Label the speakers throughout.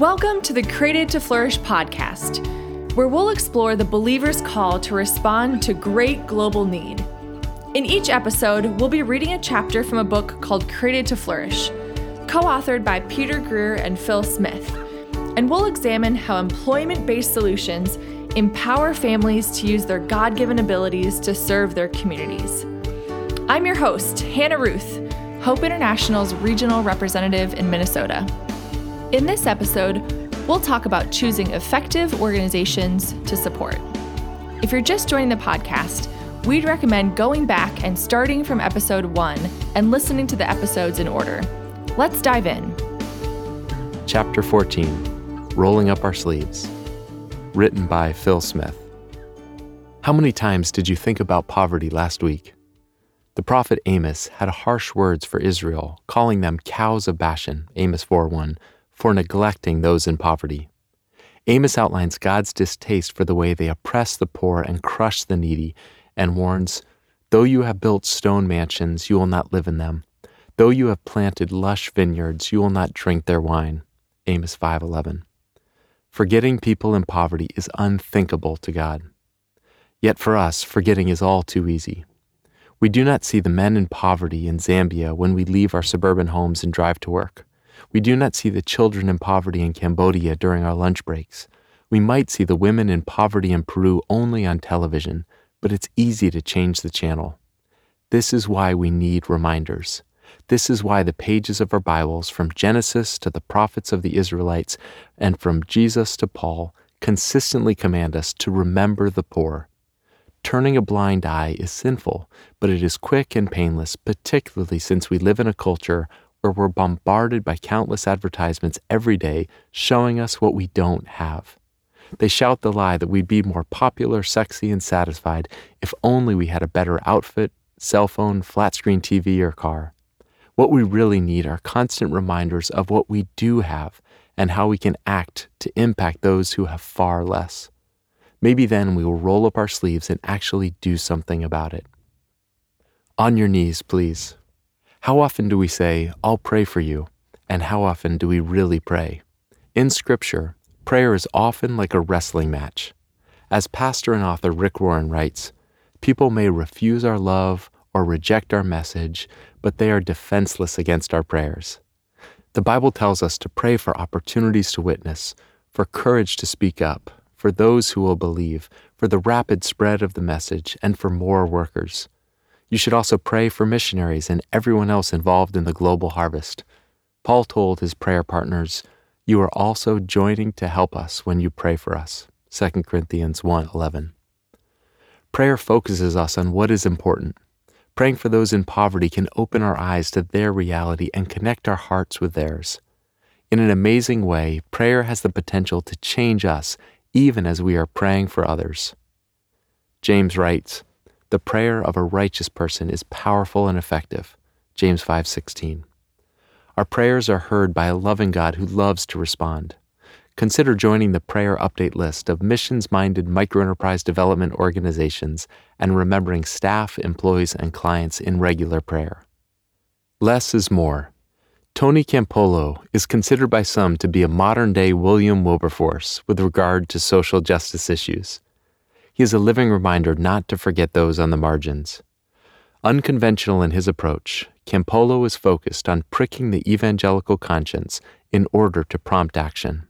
Speaker 1: Welcome to the Created to Flourish podcast, where we'll explore the believer's call to respond to great global need. In each episode, we'll be reading a chapter from a book called Created to Flourish, co authored by Peter Greer and Phil Smith, and we'll examine how employment based solutions empower families to use their God given abilities to serve their communities. I'm your host, Hannah Ruth, Hope International's regional representative in Minnesota. In this episode, we'll talk about choosing effective organizations to support. If you're just joining the podcast, we'd recommend going back and starting from episode one and listening to the episodes in order. Let's dive in.
Speaker 2: Chapter 14 Rolling Up Our Sleeves. Written by Phil Smith. How many times did you think about poverty last week? The prophet Amos had harsh words for Israel, calling them cows of Bashan, Amos 4 1 for neglecting those in poverty. Amos outlines God's distaste for the way they oppress the poor and crush the needy, and warns, Though you have built stone mansions, you will not live in them. Though you have planted lush vineyards, you will not drink their wine. Amos 5:11. Forgetting people in poverty is unthinkable to God. Yet for us, forgetting is all too easy. We do not see the men in poverty in Zambia when we leave our suburban homes and drive to work. We do not see the children in poverty in Cambodia during our lunch breaks. We might see the women in poverty in Peru only on television, but it's easy to change the channel. This is why we need reminders. This is why the pages of our Bibles, from Genesis to the prophets of the Israelites, and from Jesus to Paul, consistently command us to remember the poor. Turning a blind eye is sinful, but it is quick and painless, particularly since we live in a culture where we're bombarded by countless advertisements every day showing us what we don't have. They shout the lie that we'd be more popular, sexy, and satisfied if only we had a better outfit, cell phone, flat screen TV, or car. What we really need are constant reminders of what we do have and how we can act to impact those who have far less. Maybe then we will roll up our sleeves and actually do something about it. On your knees, please. How often do we say, I'll pray for you? And how often do we really pray? In Scripture, prayer is often like a wrestling match. As pastor and author Rick Warren writes, people may refuse our love or reject our message, but they are defenseless against our prayers. The Bible tells us to pray for opportunities to witness, for courage to speak up, for those who will believe, for the rapid spread of the message, and for more workers. You should also pray for missionaries and everyone else involved in the global harvest. Paul told his prayer partners, "You are also joining to help us when you pray for us." 2 Corinthians 1:11. Prayer focuses us on what is important. Praying for those in poverty can open our eyes to their reality and connect our hearts with theirs. In an amazing way, prayer has the potential to change us even as we are praying for others. James writes, the prayer of a righteous person is powerful and effective. James 5:16. Our prayers are heard by a loving God who loves to respond. Consider joining the prayer update list of missions-minded microenterprise development organizations and remembering staff, employees, and clients in regular prayer. Less is more. Tony Campolo is considered by some to be a modern day William Wilberforce with regard to social justice issues. He is a living reminder not to forget those on the margins. Unconventional in his approach, Campolo is focused on pricking the evangelical conscience in order to prompt action.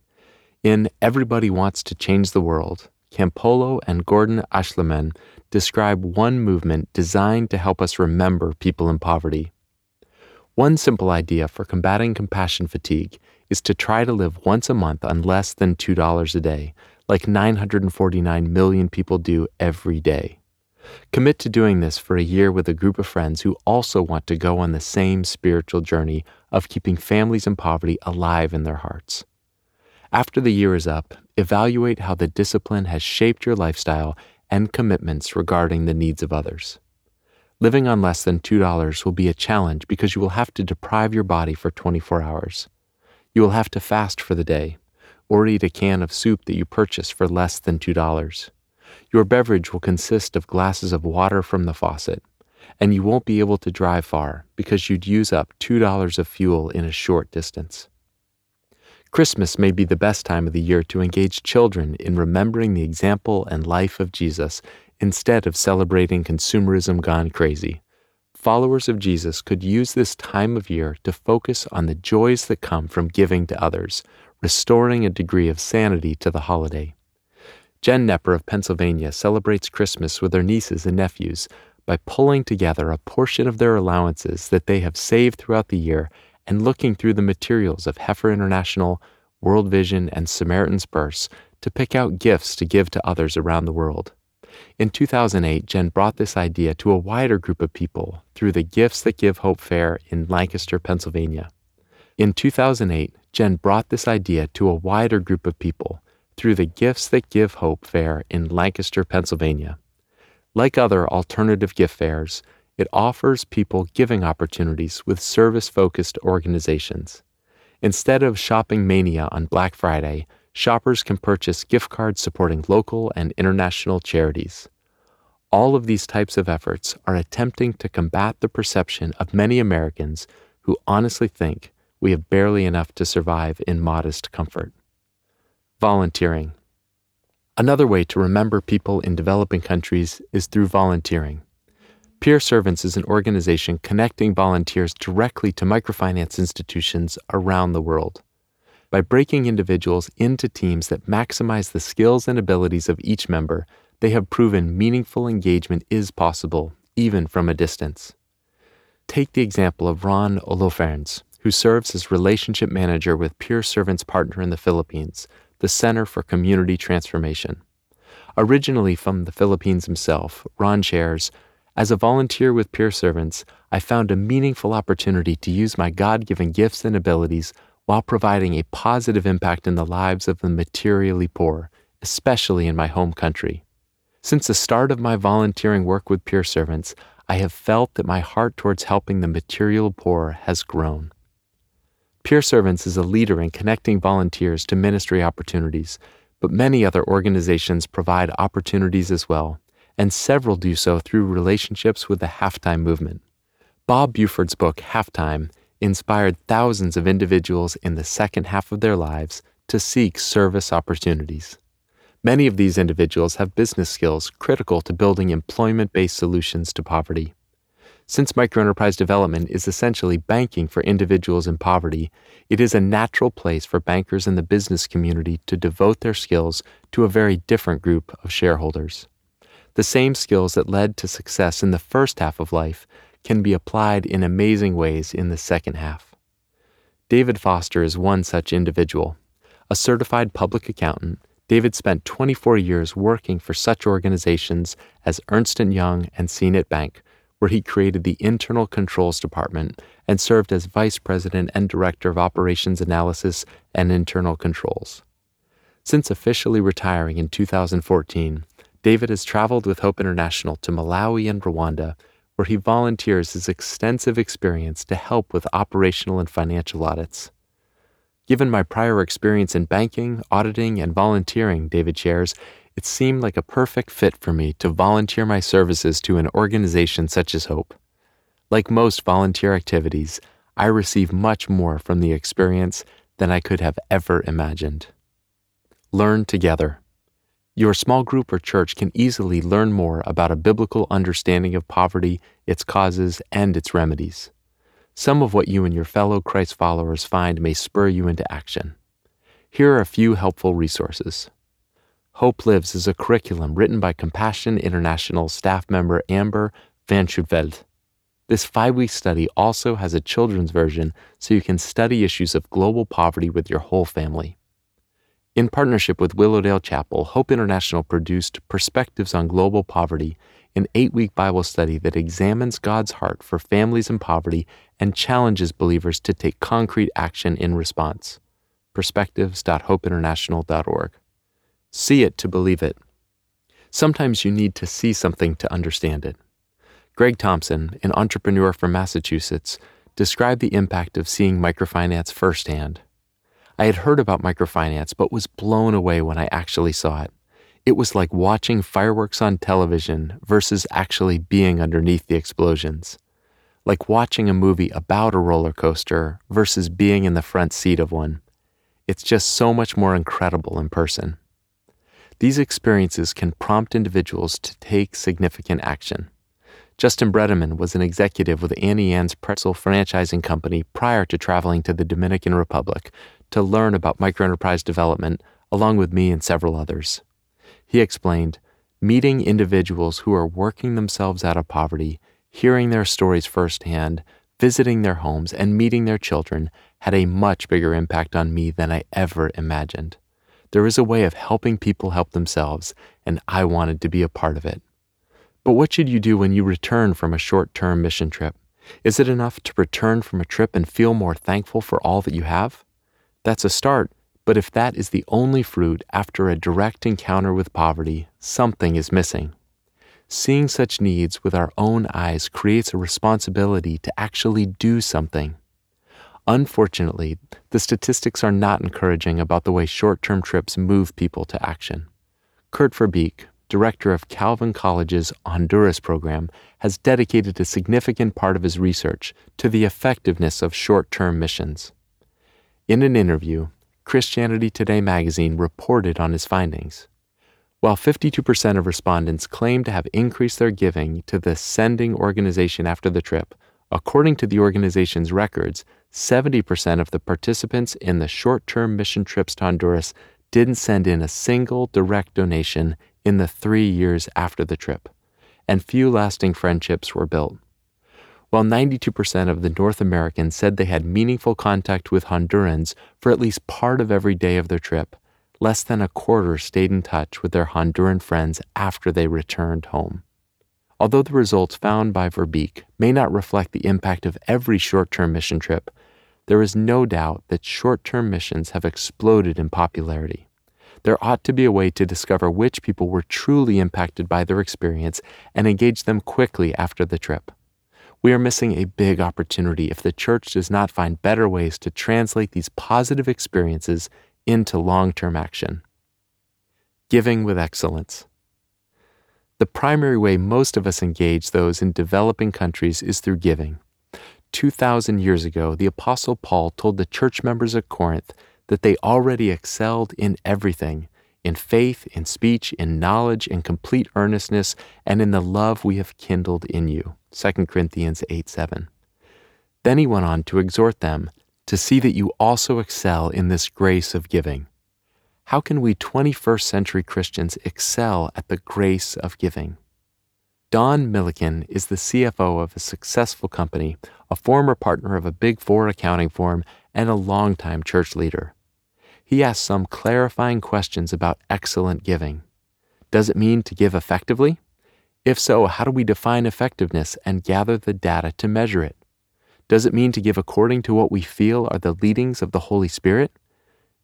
Speaker 2: In Everybody Wants to Change the World, Campolo and Gordon Aeschliman describe one movement designed to help us remember people in poverty. One simple idea for combating compassion fatigue is to try to live once a month on less than $2 a day, like 949 million people do every day. Commit to doing this for a year with a group of friends who also want to go on the same spiritual journey of keeping families in poverty alive in their hearts. After the year is up, evaluate how the discipline has shaped your lifestyle and commitments regarding the needs of others. Living on less than $2 will be a challenge because you will have to deprive your body for 24 hours. You will have to fast for the day, or eat a can of soup that you purchase for less than $2. Your beverage will consist of glasses of water from the faucet, and you won't be able to drive far because you'd use up $2 of fuel in a short distance. Christmas may be the best time of the year to engage children in remembering the example and life of Jesus instead of celebrating consumerism gone crazy. Followers of Jesus could use this time of year to focus on the joys that come from giving to others, restoring a degree of sanity to the holiday. Jen Nepper of Pennsylvania celebrates Christmas with her nieces and nephews by pulling together a portion of their allowances that they have saved throughout the year and looking through the materials of Heifer International, World Vision, and Samaritan's Purse to pick out gifts to give to others around the world. In 2008, Jen brought this idea to a wider group of people through the Gifts That Give Hope Fair in Lancaster, Pennsylvania. In 2008, Jen brought this idea to a wider group of people through the Gifts That Give Hope Fair in Lancaster, Pennsylvania. Like other alternative gift fairs, it offers people giving opportunities with service focused organizations. Instead of shopping mania on Black Friday, shoppers can purchase gift cards supporting local and international charities. All of these types of efforts are attempting to combat the perception of many Americans who honestly think we have barely enough to survive in modest comfort. Volunteering. Another way to remember people in developing countries is through volunteering. Peer Servants is an organization connecting volunteers directly to microfinance institutions around the world. By breaking individuals into teams that maximize the skills and abilities of each member, they have proven meaningful engagement is possible, even from a distance. Take the example of Ron Olofernes, who serves as relationship manager with Peer Servants partner in the Philippines, the Center for Community Transformation. Originally from the Philippines himself, Ron shares as a volunteer with peer servants, I found a meaningful opportunity to use my God given gifts and abilities while providing a positive impact in the lives of the materially poor, especially in my home country. Since the start of my volunteering work with peer servants, I have felt that my heart towards helping the material poor has grown. Peer Servants is a leader in connecting volunteers to ministry opportunities, but many other organizations provide opportunities as well and several do so through relationships with the halftime movement. Bob Buford's book, Halftime, inspired thousands of individuals in the second half of their lives to seek service opportunities. Many of these individuals have business skills critical to building employment based solutions to poverty. Since microenterprise development is essentially banking for individuals in poverty, it is a natural place for bankers in the business community to devote their skills to a very different group of shareholders. The same skills that led to success in the first half of life can be applied in amazing ways in the second half. David Foster is one such individual. A certified public accountant, David spent 24 years working for such organizations as Ernst & Young and CNIT Bank, where he created the Internal Controls Department and served as Vice President and Director of Operations Analysis and Internal Controls. Since officially retiring in 2014, David has traveled with Hope International to Malawi and Rwanda, where he volunteers his extensive experience to help with operational and financial audits. Given my prior experience in banking, auditing, and volunteering, David shares, it seemed like a perfect fit for me to volunteer my services to an organization such as Hope. Like most volunteer activities, I receive much more from the experience than I could have ever imagined. Learn together. Your small group or church can easily learn more about a biblical understanding of poverty, its causes, and its remedies. Some of what you and your fellow Christ followers find may spur you into action. Here are a few helpful resources. Hope Lives is a curriculum written by Compassion International staff member Amber Van Schooneveld. This five week study also has a children's version so you can study issues of global poverty with your whole family. In partnership with Willowdale Chapel, Hope International produced Perspectives on Global Poverty, an eight week Bible study that examines God's heart for families in poverty and challenges believers to take concrete action in response. Perspectives.hopeinternational.org. See it to believe it. Sometimes you need to see something to understand it. Greg Thompson, an entrepreneur from Massachusetts, described the impact of seeing microfinance firsthand. I had heard about microfinance, but was blown away when I actually saw it. It was like watching fireworks on television versus actually being underneath the explosions. Like watching a movie about a roller coaster versus being in the front seat of one. it's just so much more incredible in person. These experiences can prompt individuals to take significant action. Justin Bredeman was an executive with Auntie Anne's Pretzel Franchising Company prior to traveling to the Dominican Republic to learn about microenterprise development, along with me and several others. He explained, meeting individuals who are working themselves out of poverty, hearing their stories firsthand, visiting their homes, and meeting their children had a much bigger impact on me than I ever imagined. There is a way of helping people help themselves, and I wanted to be a part of it. But what should you do when you return from a short term mission trip? Is it enough to return from a trip and feel more thankful for all that you have? That's a start, but if that is the only fruit after a direct encounter with poverty, something is missing. Seeing such needs with our own eyes creates a responsibility to actually do something. Unfortunately, the statistics are not encouraging about the way short term trips move people to action. Kurt Ver Beek, director of Calvin College's Honduras program, has dedicated a significant part of his research to the effectiveness of short term missions. In an interview, Christianity Today magazine reported on his findings. While 52% of respondents claim to have increased their giving to the sending organization after the trip, according to the organization's records, 70% of the participants in the short term mission trips to Honduras didn't send in a single direct donation in the three years after the trip, and few lasting friendships were built. While 92% of the North Americans said they had meaningful contact with Hondurans for at least part of every day of their trip, less than a quarter stayed in touch with their Honduran friends after they returned home. Although the results found by Ver Beek may not reflect the impact of every short term mission trip, there is no doubt that short term missions have exploded in popularity. There ought to be a way to discover which people were truly impacted by their experience and engage them quickly after the trip. We are missing a big opportunity if the church does not find better ways to translate these positive experiences into long term action. Giving with excellence. The primary way most of us engage those in developing countries is through giving. 2,000 years ago, the Apostle Paul told the church members at Corinth that they already excelled in everything in faith, in speech, in knowledge, in complete earnestness, and in the love we have kindled in you. 2 Corinthians 8 7. Then he went on to exhort them to see that you also excel in this grace of giving. How can we 21st century Christians excel at the grace of giving? Don Milliken is the CFO of a successful company, a former partner of a Big Four accounting firm, and a longtime church leader. He asks some clarifying questions about excellent giving. Does it mean to give effectively? If so, how do we define effectiveness and gather the data to measure it? Does it mean to give according to what we feel are the leadings of the Holy Spirit?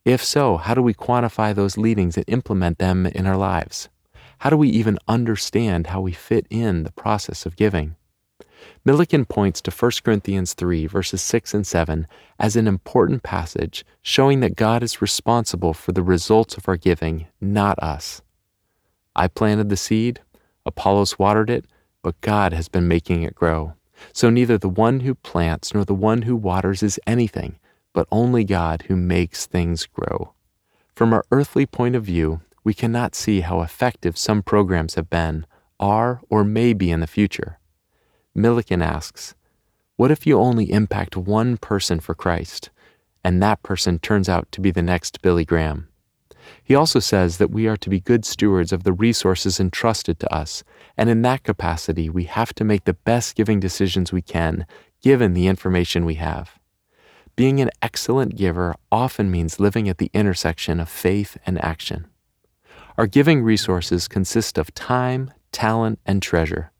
Speaker 2: If so, how do we quantify those leadings and implement them in our lives? How do we even understand how we fit in the process of giving? Milliken points to 1 Corinthians 3, verses 6 and 7, as an important passage showing that God is responsible for the results of our giving, not us. I planted the seed, Apollos watered it, but God has been making it grow. So neither the one who plants nor the one who waters is anything, but only God who makes things grow. From our earthly point of view, we cannot see how effective some programs have been, are, or may be in the future. Milliken asks, What if you only impact one person for Christ, and that person turns out to be the next Billy Graham? He also says that we are to be good stewards of the resources entrusted to us, and in that capacity, we have to make the best giving decisions we can, given the information we have. Being an excellent giver often means living at the intersection of faith and action. Our giving resources consist of time, talent, and treasure.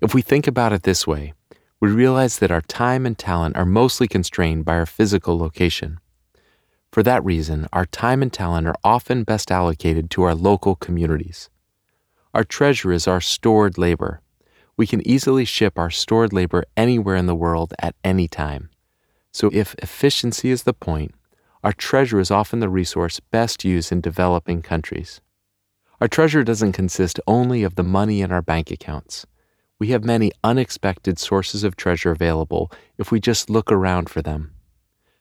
Speaker 2: If we think about it this way, we realize that our time and talent are mostly constrained by our physical location. For that reason, our time and talent are often best allocated to our local communities. Our treasure is our stored labor. We can easily ship our stored labor anywhere in the world at any time. So, if efficiency is the point, our treasure is often the resource best used in developing countries. Our treasure doesn't consist only of the money in our bank accounts. We have many unexpected sources of treasure available if we just look around for them.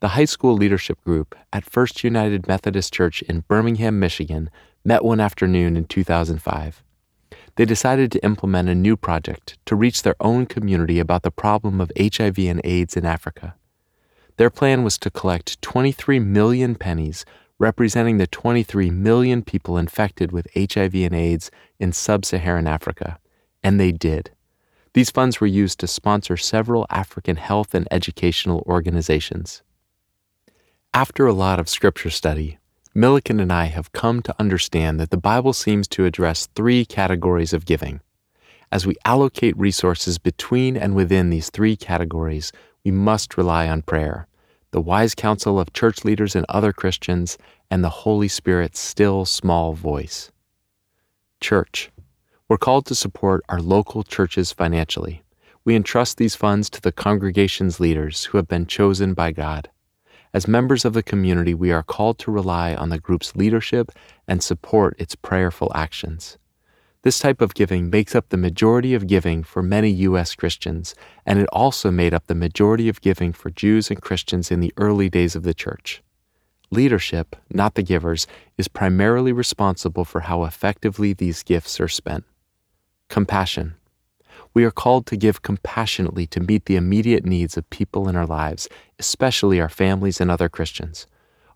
Speaker 2: the high school leadership group at First United Methodist Church in Birmingham, Michigan, met one afternoon in 2005. They decided to implement a new project to reach their own community about the problem of HIV and AIDS in Africa. Their plan was to collect 23 million pennies representing the 23 million people infected with HIV and AIDS in sub Saharan Africa. And they did. These funds were used to sponsor several African health and educational organizations. After a lot of scripture study, Milliken and I have come to understand that the Bible seems to address three categories of giving. As we allocate resources between and within these three categories, we must rely on prayer, the wise counsel of church leaders and other Christians, and the Holy Spirit's still small voice. Church. We're called to support our local churches financially. We entrust these funds to the congregation's leaders who have been chosen by God. As members of the community, we are called to rely on the group's leadership and support its prayerful actions. This type of giving makes up the majority of giving for many U.S. Christians, and it also made up the majority of giving for Jews and Christians in the early days of the church. Leadership, not the givers, is primarily responsible for how effectively these gifts are spent. Compassion. We are called to give compassionately to meet the immediate needs of people in our lives, especially our families and other Christians.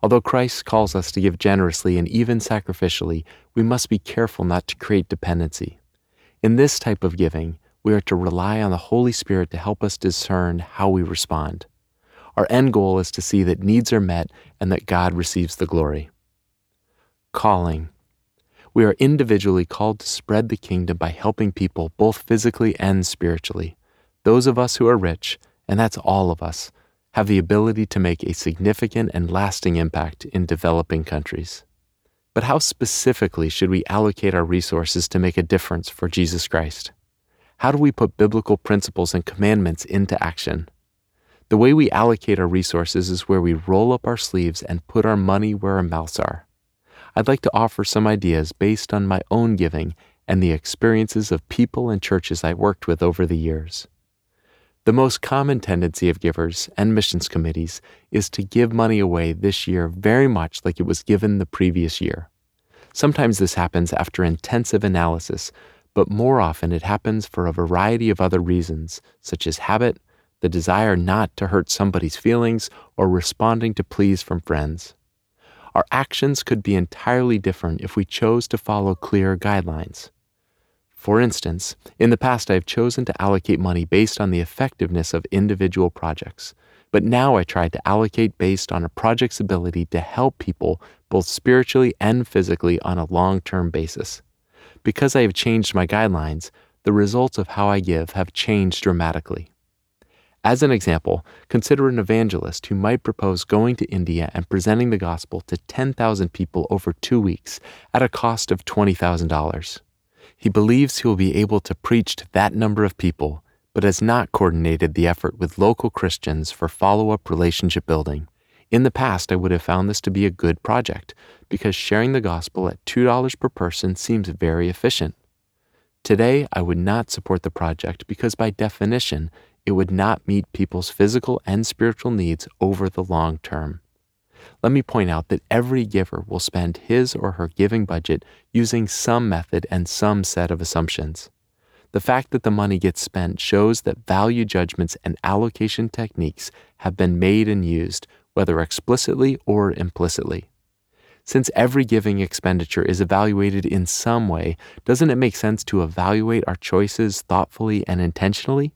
Speaker 2: Although Christ calls us to give generously and even sacrificially, we must be careful not to create dependency. In this type of giving, we are to rely on the Holy Spirit to help us discern how we respond. Our end goal is to see that needs are met and that God receives the glory. Calling. We are individually called to spread the kingdom by helping people both physically and spiritually. Those of us who are rich, and that's all of us, have the ability to make a significant and lasting impact in developing countries. But how specifically should we allocate our resources to make a difference for Jesus Christ? How do we put biblical principles and commandments into action? The way we allocate our resources is where we roll up our sleeves and put our money where our mouths are. I'd like to offer some ideas based on my own giving and the experiences of people and churches I worked with over the years. The most common tendency of givers and missions committees is to give money away this year very much like it was given the previous year. Sometimes this happens after intensive analysis, but more often it happens for a variety of other reasons, such as habit, the desire not to hurt somebody's feelings, or responding to pleas from friends. Our actions could be entirely different if we chose to follow clear guidelines. For instance, in the past I have chosen to allocate money based on the effectiveness of individual projects, but now I try to allocate based on a project's ability to help people both spiritually and physically on a long term basis. Because I have changed my guidelines, the results of how I give have changed dramatically. As an example, consider an evangelist who might propose going to India and presenting the gospel to 10,000 people over two weeks at a cost of $20,000. He believes he will be able to preach to that number of people, but has not coordinated the effort with local Christians for follow up relationship building. In the past, I would have found this to be a good project because sharing the gospel at $2 per person seems very efficient. Today, I would not support the project because, by definition, it would not meet people's physical and spiritual needs over the long term. Let me point out that every giver will spend his or her giving budget using some method and some set of assumptions. The fact that the money gets spent shows that value judgments and allocation techniques have been made and used, whether explicitly or implicitly. Since every giving expenditure is evaluated in some way, doesn't it make sense to evaluate our choices thoughtfully and intentionally?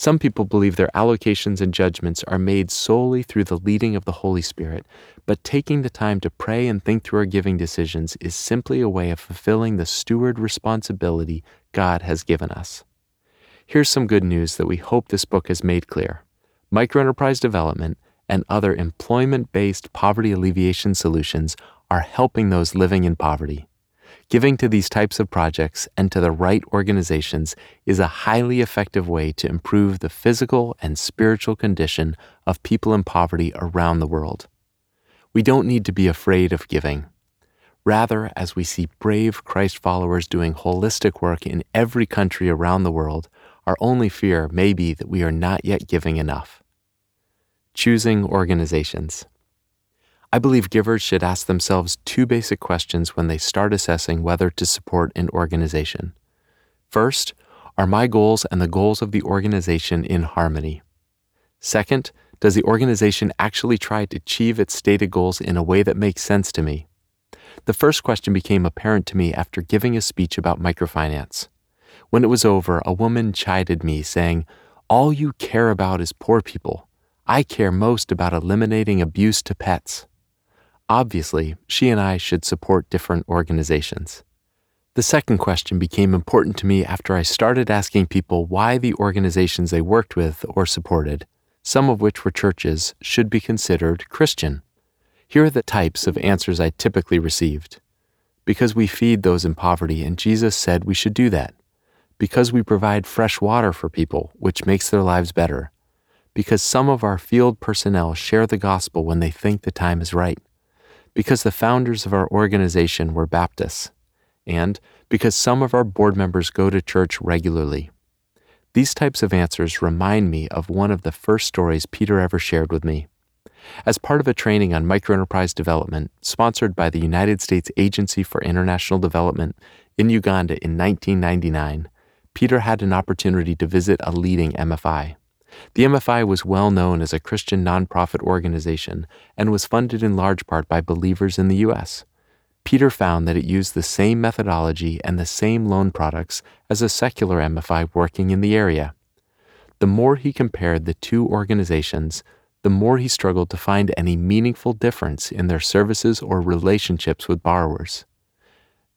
Speaker 2: Some people believe their allocations and judgments are made solely through the leading of the Holy Spirit, but taking the time to pray and think through our giving decisions is simply a way of fulfilling the steward responsibility God has given us. Here's some good news that we hope this book has made clear. Microenterprise development and other employment based poverty alleviation solutions are helping those living in poverty. Giving to these types of projects and to the right organizations is a highly effective way to improve the physical and spiritual condition of people in poverty around the world. We don't need to be afraid of giving. Rather, as we see brave Christ followers doing holistic work in every country around the world, our only fear may be that we are not yet giving enough. Choosing Organizations. I believe givers should ask themselves two basic questions when they start assessing whether to support an organization. First, are my goals and the goals of the organization in harmony? Second, does the organization actually try to achieve its stated goals in a way that makes sense to me? The first question became apparent to me after giving a speech about microfinance. When it was over, a woman chided me, saying, All you care about is poor people. I care most about eliminating abuse to pets. Obviously, she and I should support different organizations. The second question became important to me after I started asking people why the organizations they worked with or supported, some of which were churches, should be considered Christian. Here are the types of answers I typically received. Because we feed those in poverty, and Jesus said we should do that because we provide fresh water for people, which makes their lives better, because some of our field personnel share the gospel when they think the time is right, because the founders of our organization were Baptists, and because some of our board members go to church regularly. These types of answers remind me of one of the first stories Peter ever shared with me. As part of a training on microenterprise development sponsored by the United States Agency for International Development in Uganda in 1999, Peter had an opportunity to visit a leading MFI. The MFI was well known as a Christian nonprofit organization and was funded in large part by believers in the U.S. Peter found that it used the same methodology and the same loan products as a secular MFI working in the area. The more he compared the two organizations, the more he struggled to find any meaningful difference in their services or relationships with borrowers.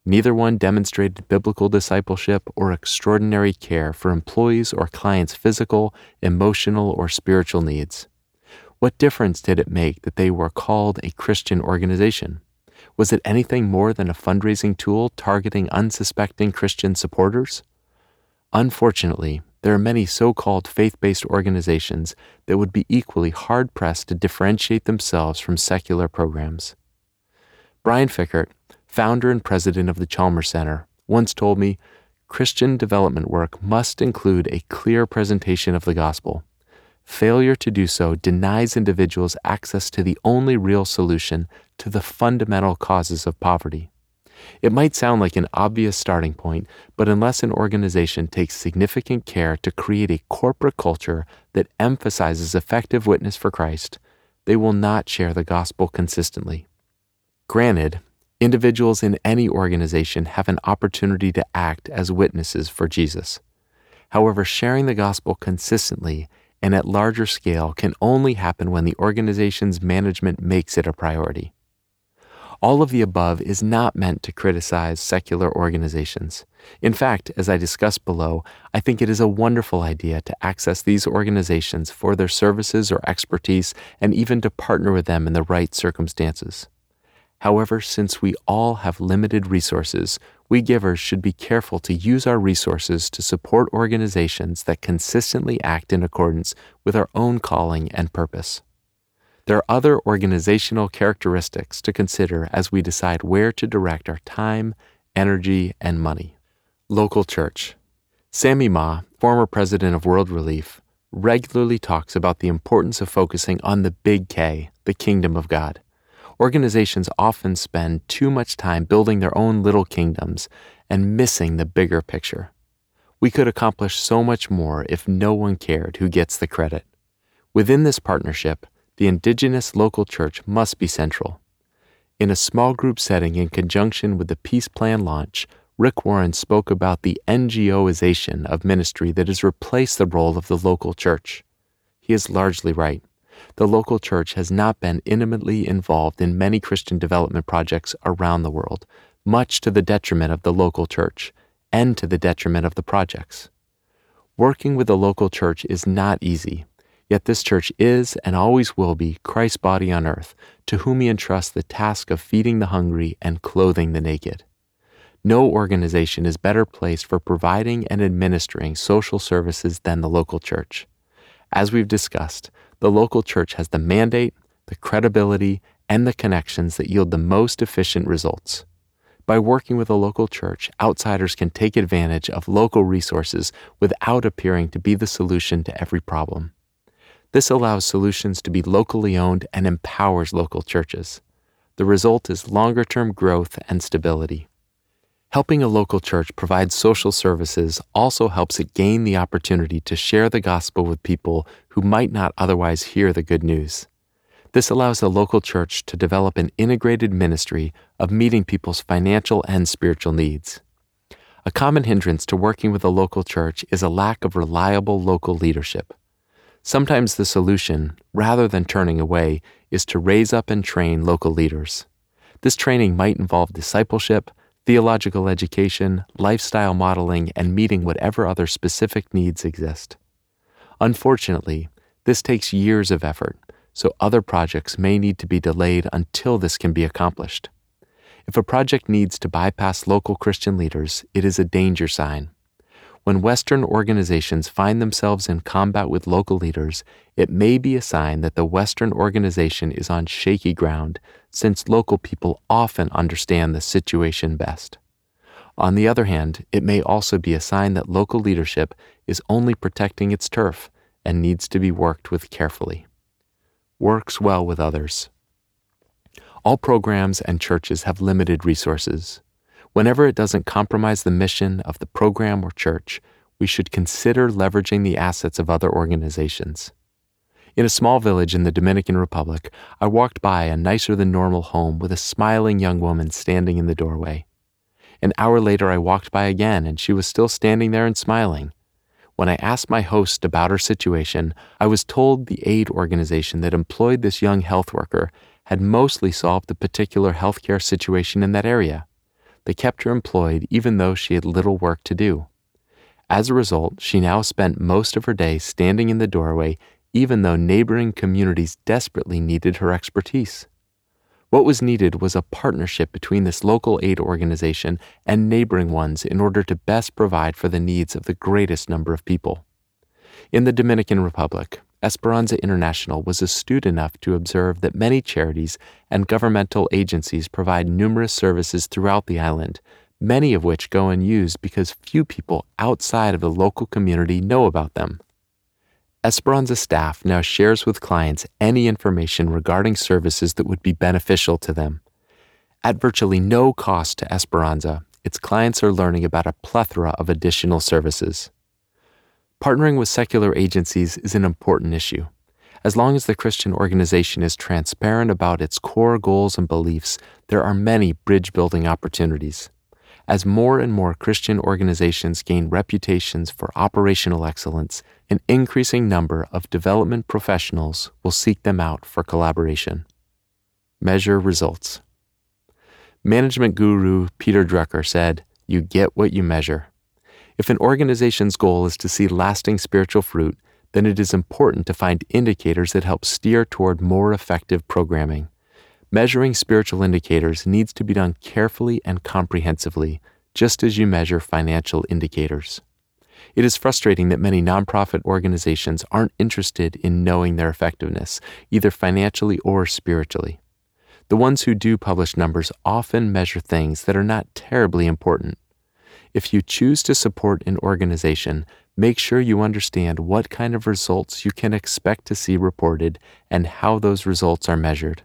Speaker 2: Neither one demonstrated biblical discipleship or extraordinary care for employees or clients' physical, emotional, or spiritual needs. What difference did it make that they were called a Christian organization? Was it anything more than a fundraising tool targeting unsuspecting Christian supporters? Unfortunately, there are many so called faith based organizations that would be equally hard pressed to differentiate themselves from secular programs. Brian Fikkert, founder and president of the Chalmers Center, once told me Christian development work must include a clear presentation of the gospel. Failure to do so denies individuals access to the only real solution to the fundamental causes of poverty. It might sound like an obvious starting point, but unless an organization takes significant care to create a corporate culture that emphasizes effective witness for Christ, they will not share the gospel consistently. Granted, Individuals in any organization have an opportunity to act as witnesses for Jesus. However, sharing the gospel consistently and at larger scale can only happen when the organization's management makes it a priority. All of the above is not meant to criticize secular organizations. In fact, as I discussed below, I think it is a wonderful idea to access these organizations for their services or expertise and even to partner with them in the right circumstances. However, since we all have limited resources, we givers should be careful to use our resources to support organizations that consistently act in accordance with our own calling and purpose. There are other organizational characteristics to consider as we decide where to direct our time, energy, and money. Local church. Sammy Mah, former president of World Relief, regularly talks about the importance of focusing on the big K, the kingdom of God. Organizations often spend too much time building their own little kingdoms and missing the bigger picture. We could accomplish so much more if no one cared who gets the credit. Within this partnership, the indigenous local church must be central. In a small group setting in conjunction with the Peace Plan launch, Rick Warren spoke about the NGOization of ministry that has replaced the role of the local church. He is largely right the local church has not been intimately involved in many Christian development projects around the world, much to the detriment of the local church and to the detriment of the projects. Working with the local church is not easy, yet this church is and always will be Christ's body on earth, to whom he entrusts the task of feeding the hungry and clothing the naked. No organization is better placed for providing and administering social services than the local church. As we've discussed, the local church has the mandate, the credibility, and the connections that yield the most efficient results. By working with a local church, outsiders can take advantage of local resources without appearing to be the solution to every problem. This allows solutions to be locally owned and empowers local churches. The result is longer term growth and stability. Helping a local church provide social services also helps it gain the opportunity to share the gospel with people who might not otherwise hear the good news. This allows the local church to develop an integrated ministry of meeting people's financial and spiritual needs. A common hindrance to working with a local church is a lack of reliable local leadership. Sometimes the solution, rather than turning away, is to raise up and train local leaders. This training might involve discipleship, theological education, lifestyle modeling, and meeting whatever other specific needs exist. Unfortunately, this takes years of effort, so other projects may need to be delayed until this can be accomplished. If a project needs to bypass local Christian leaders, it is a danger sign. When Western organizations find themselves in combat with local leaders, it may be a sign that the Western organization is on shaky ground, since local people often understand the situation best. On the other hand, it may also be a sign that local leadership is only protecting its turf and needs to be worked with carefully. Works well with others. All programs and churches have limited resources. Whenever it doesn't compromise the mission of the program or church, we should consider leveraging the assets of other organizations. In a small village in the Dominican Republic, I walked by a nicer than normal home with a smiling young woman standing in the doorway. An hour later, I walked by again, and she was still standing there and smiling. When I asked my host about her situation, I was told the aid organization that employed this young health worker had mostly solved the particular healthcare situation in that area. They kept her employed even though she had little work to do. As a result, she now spent most of her day standing in the doorway, even though neighboring communities desperately needed her expertise. What was needed was a partnership between this local aid organization and neighboring ones in order to best provide for the needs of the greatest number of people. In the Dominican Republic, Esperanza International was astute enough to observe that many charities and governmental agencies provide numerous services throughout the island, many of which go unused because few people outside of the local community know about them. Esperanza staff now shares with clients any information regarding services that would be beneficial to them. At virtually no cost to Esperanza, its clients are learning about a plethora of additional services. Partnering with secular agencies is an important issue. As long as the Christian organization is transparent about its core goals and beliefs, there are many bridge building opportunities. As more and more Christian organizations gain reputations for operational excellence, an increasing number of development professionals will seek them out for collaboration. Measure results. Management guru Peter Drucker said, You get what you measure. If an organization's goal is to see lasting spiritual fruit, then it is important to find indicators that help steer toward more effective programming. Measuring spiritual indicators needs to be done carefully and comprehensively, just as you measure financial indicators. It is frustrating that many nonprofit organizations aren't interested in knowing their effectiveness, either financially or spiritually. The ones who do publish numbers often measure things that are not terribly important. If you choose to support an organization, make sure you understand what kind of results you can expect to see reported and how those results are measured.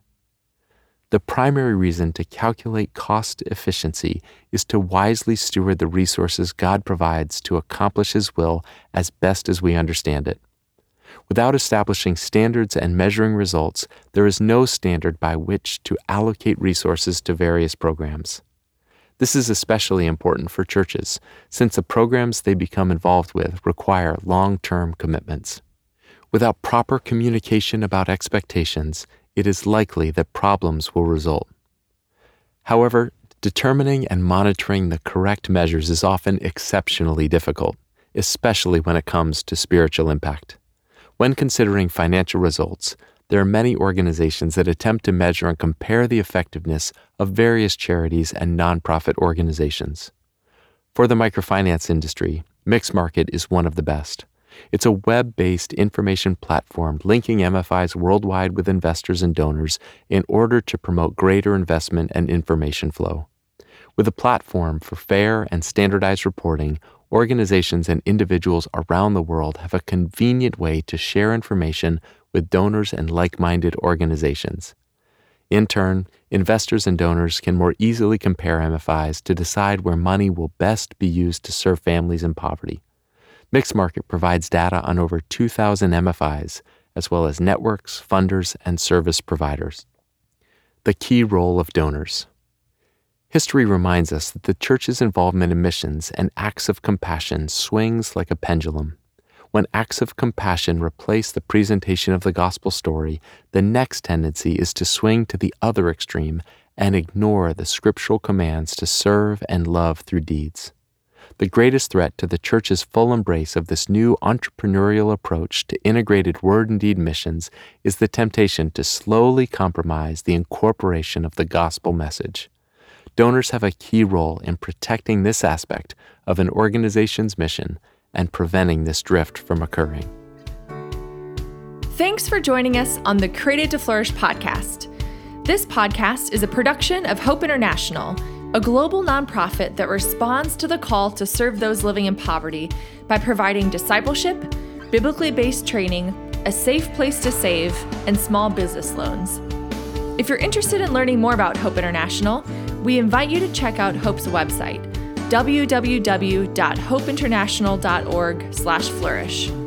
Speaker 2: The primary reason to calculate cost efficiency is to wisely steward the resources God provides to accomplish His will as best as we understand it. Without establishing standards and measuring results, there is no standard by which to allocate resources to various programs. This is especially important for churches, since the programs they become involved with require long term commitments. Without proper communication about expectations, it is likely that problems will result. However, determining and monitoring the correct measures is often exceptionally difficult, especially when it comes to spiritual impact. When considering financial results, there are many organizations that attempt to measure and compare the effectiveness of various charities and nonprofit organizations. For the microfinance industry, Mixmarket is one of the best. It's a web based information platform linking MFIs worldwide with investors and donors in order to promote greater investment and information flow. With a platform for fair and standardized reporting, organizations and individuals around the world have a convenient way to share information with donors and like minded organizations. In turn, investors and donors can more easily compare MFIs to decide where money will best be used to serve families in poverty. Mixmarket provides data on over 2,000 MFIs, as well as networks, funders, and service providers. The key role of donors. History reminds us that the Church's involvement in missions and acts of compassion swings like a pendulum. When acts of compassion replace the presentation of the gospel story, the next tendency is to swing to the other extreme and ignore the scriptural commands to serve and love through deeds. The greatest threat to the Church's full embrace of this new entrepreneurial approach to integrated word and deed missions is the temptation to slowly compromise the incorporation of the gospel message. Donors have a key role in protecting this aspect of an organization's mission and preventing this drift from occurring.
Speaker 1: Thanks for joining us on the Created to Flourish podcast. This podcast is a production of Hope International, a global nonprofit that responds to the call to serve those living in poverty by providing discipleship, biblically based training, a safe place to save, and small business loans. If you're interested in learning more about Hope International, we invite you to check out Hope's website www.hopeinternational.org/flourish.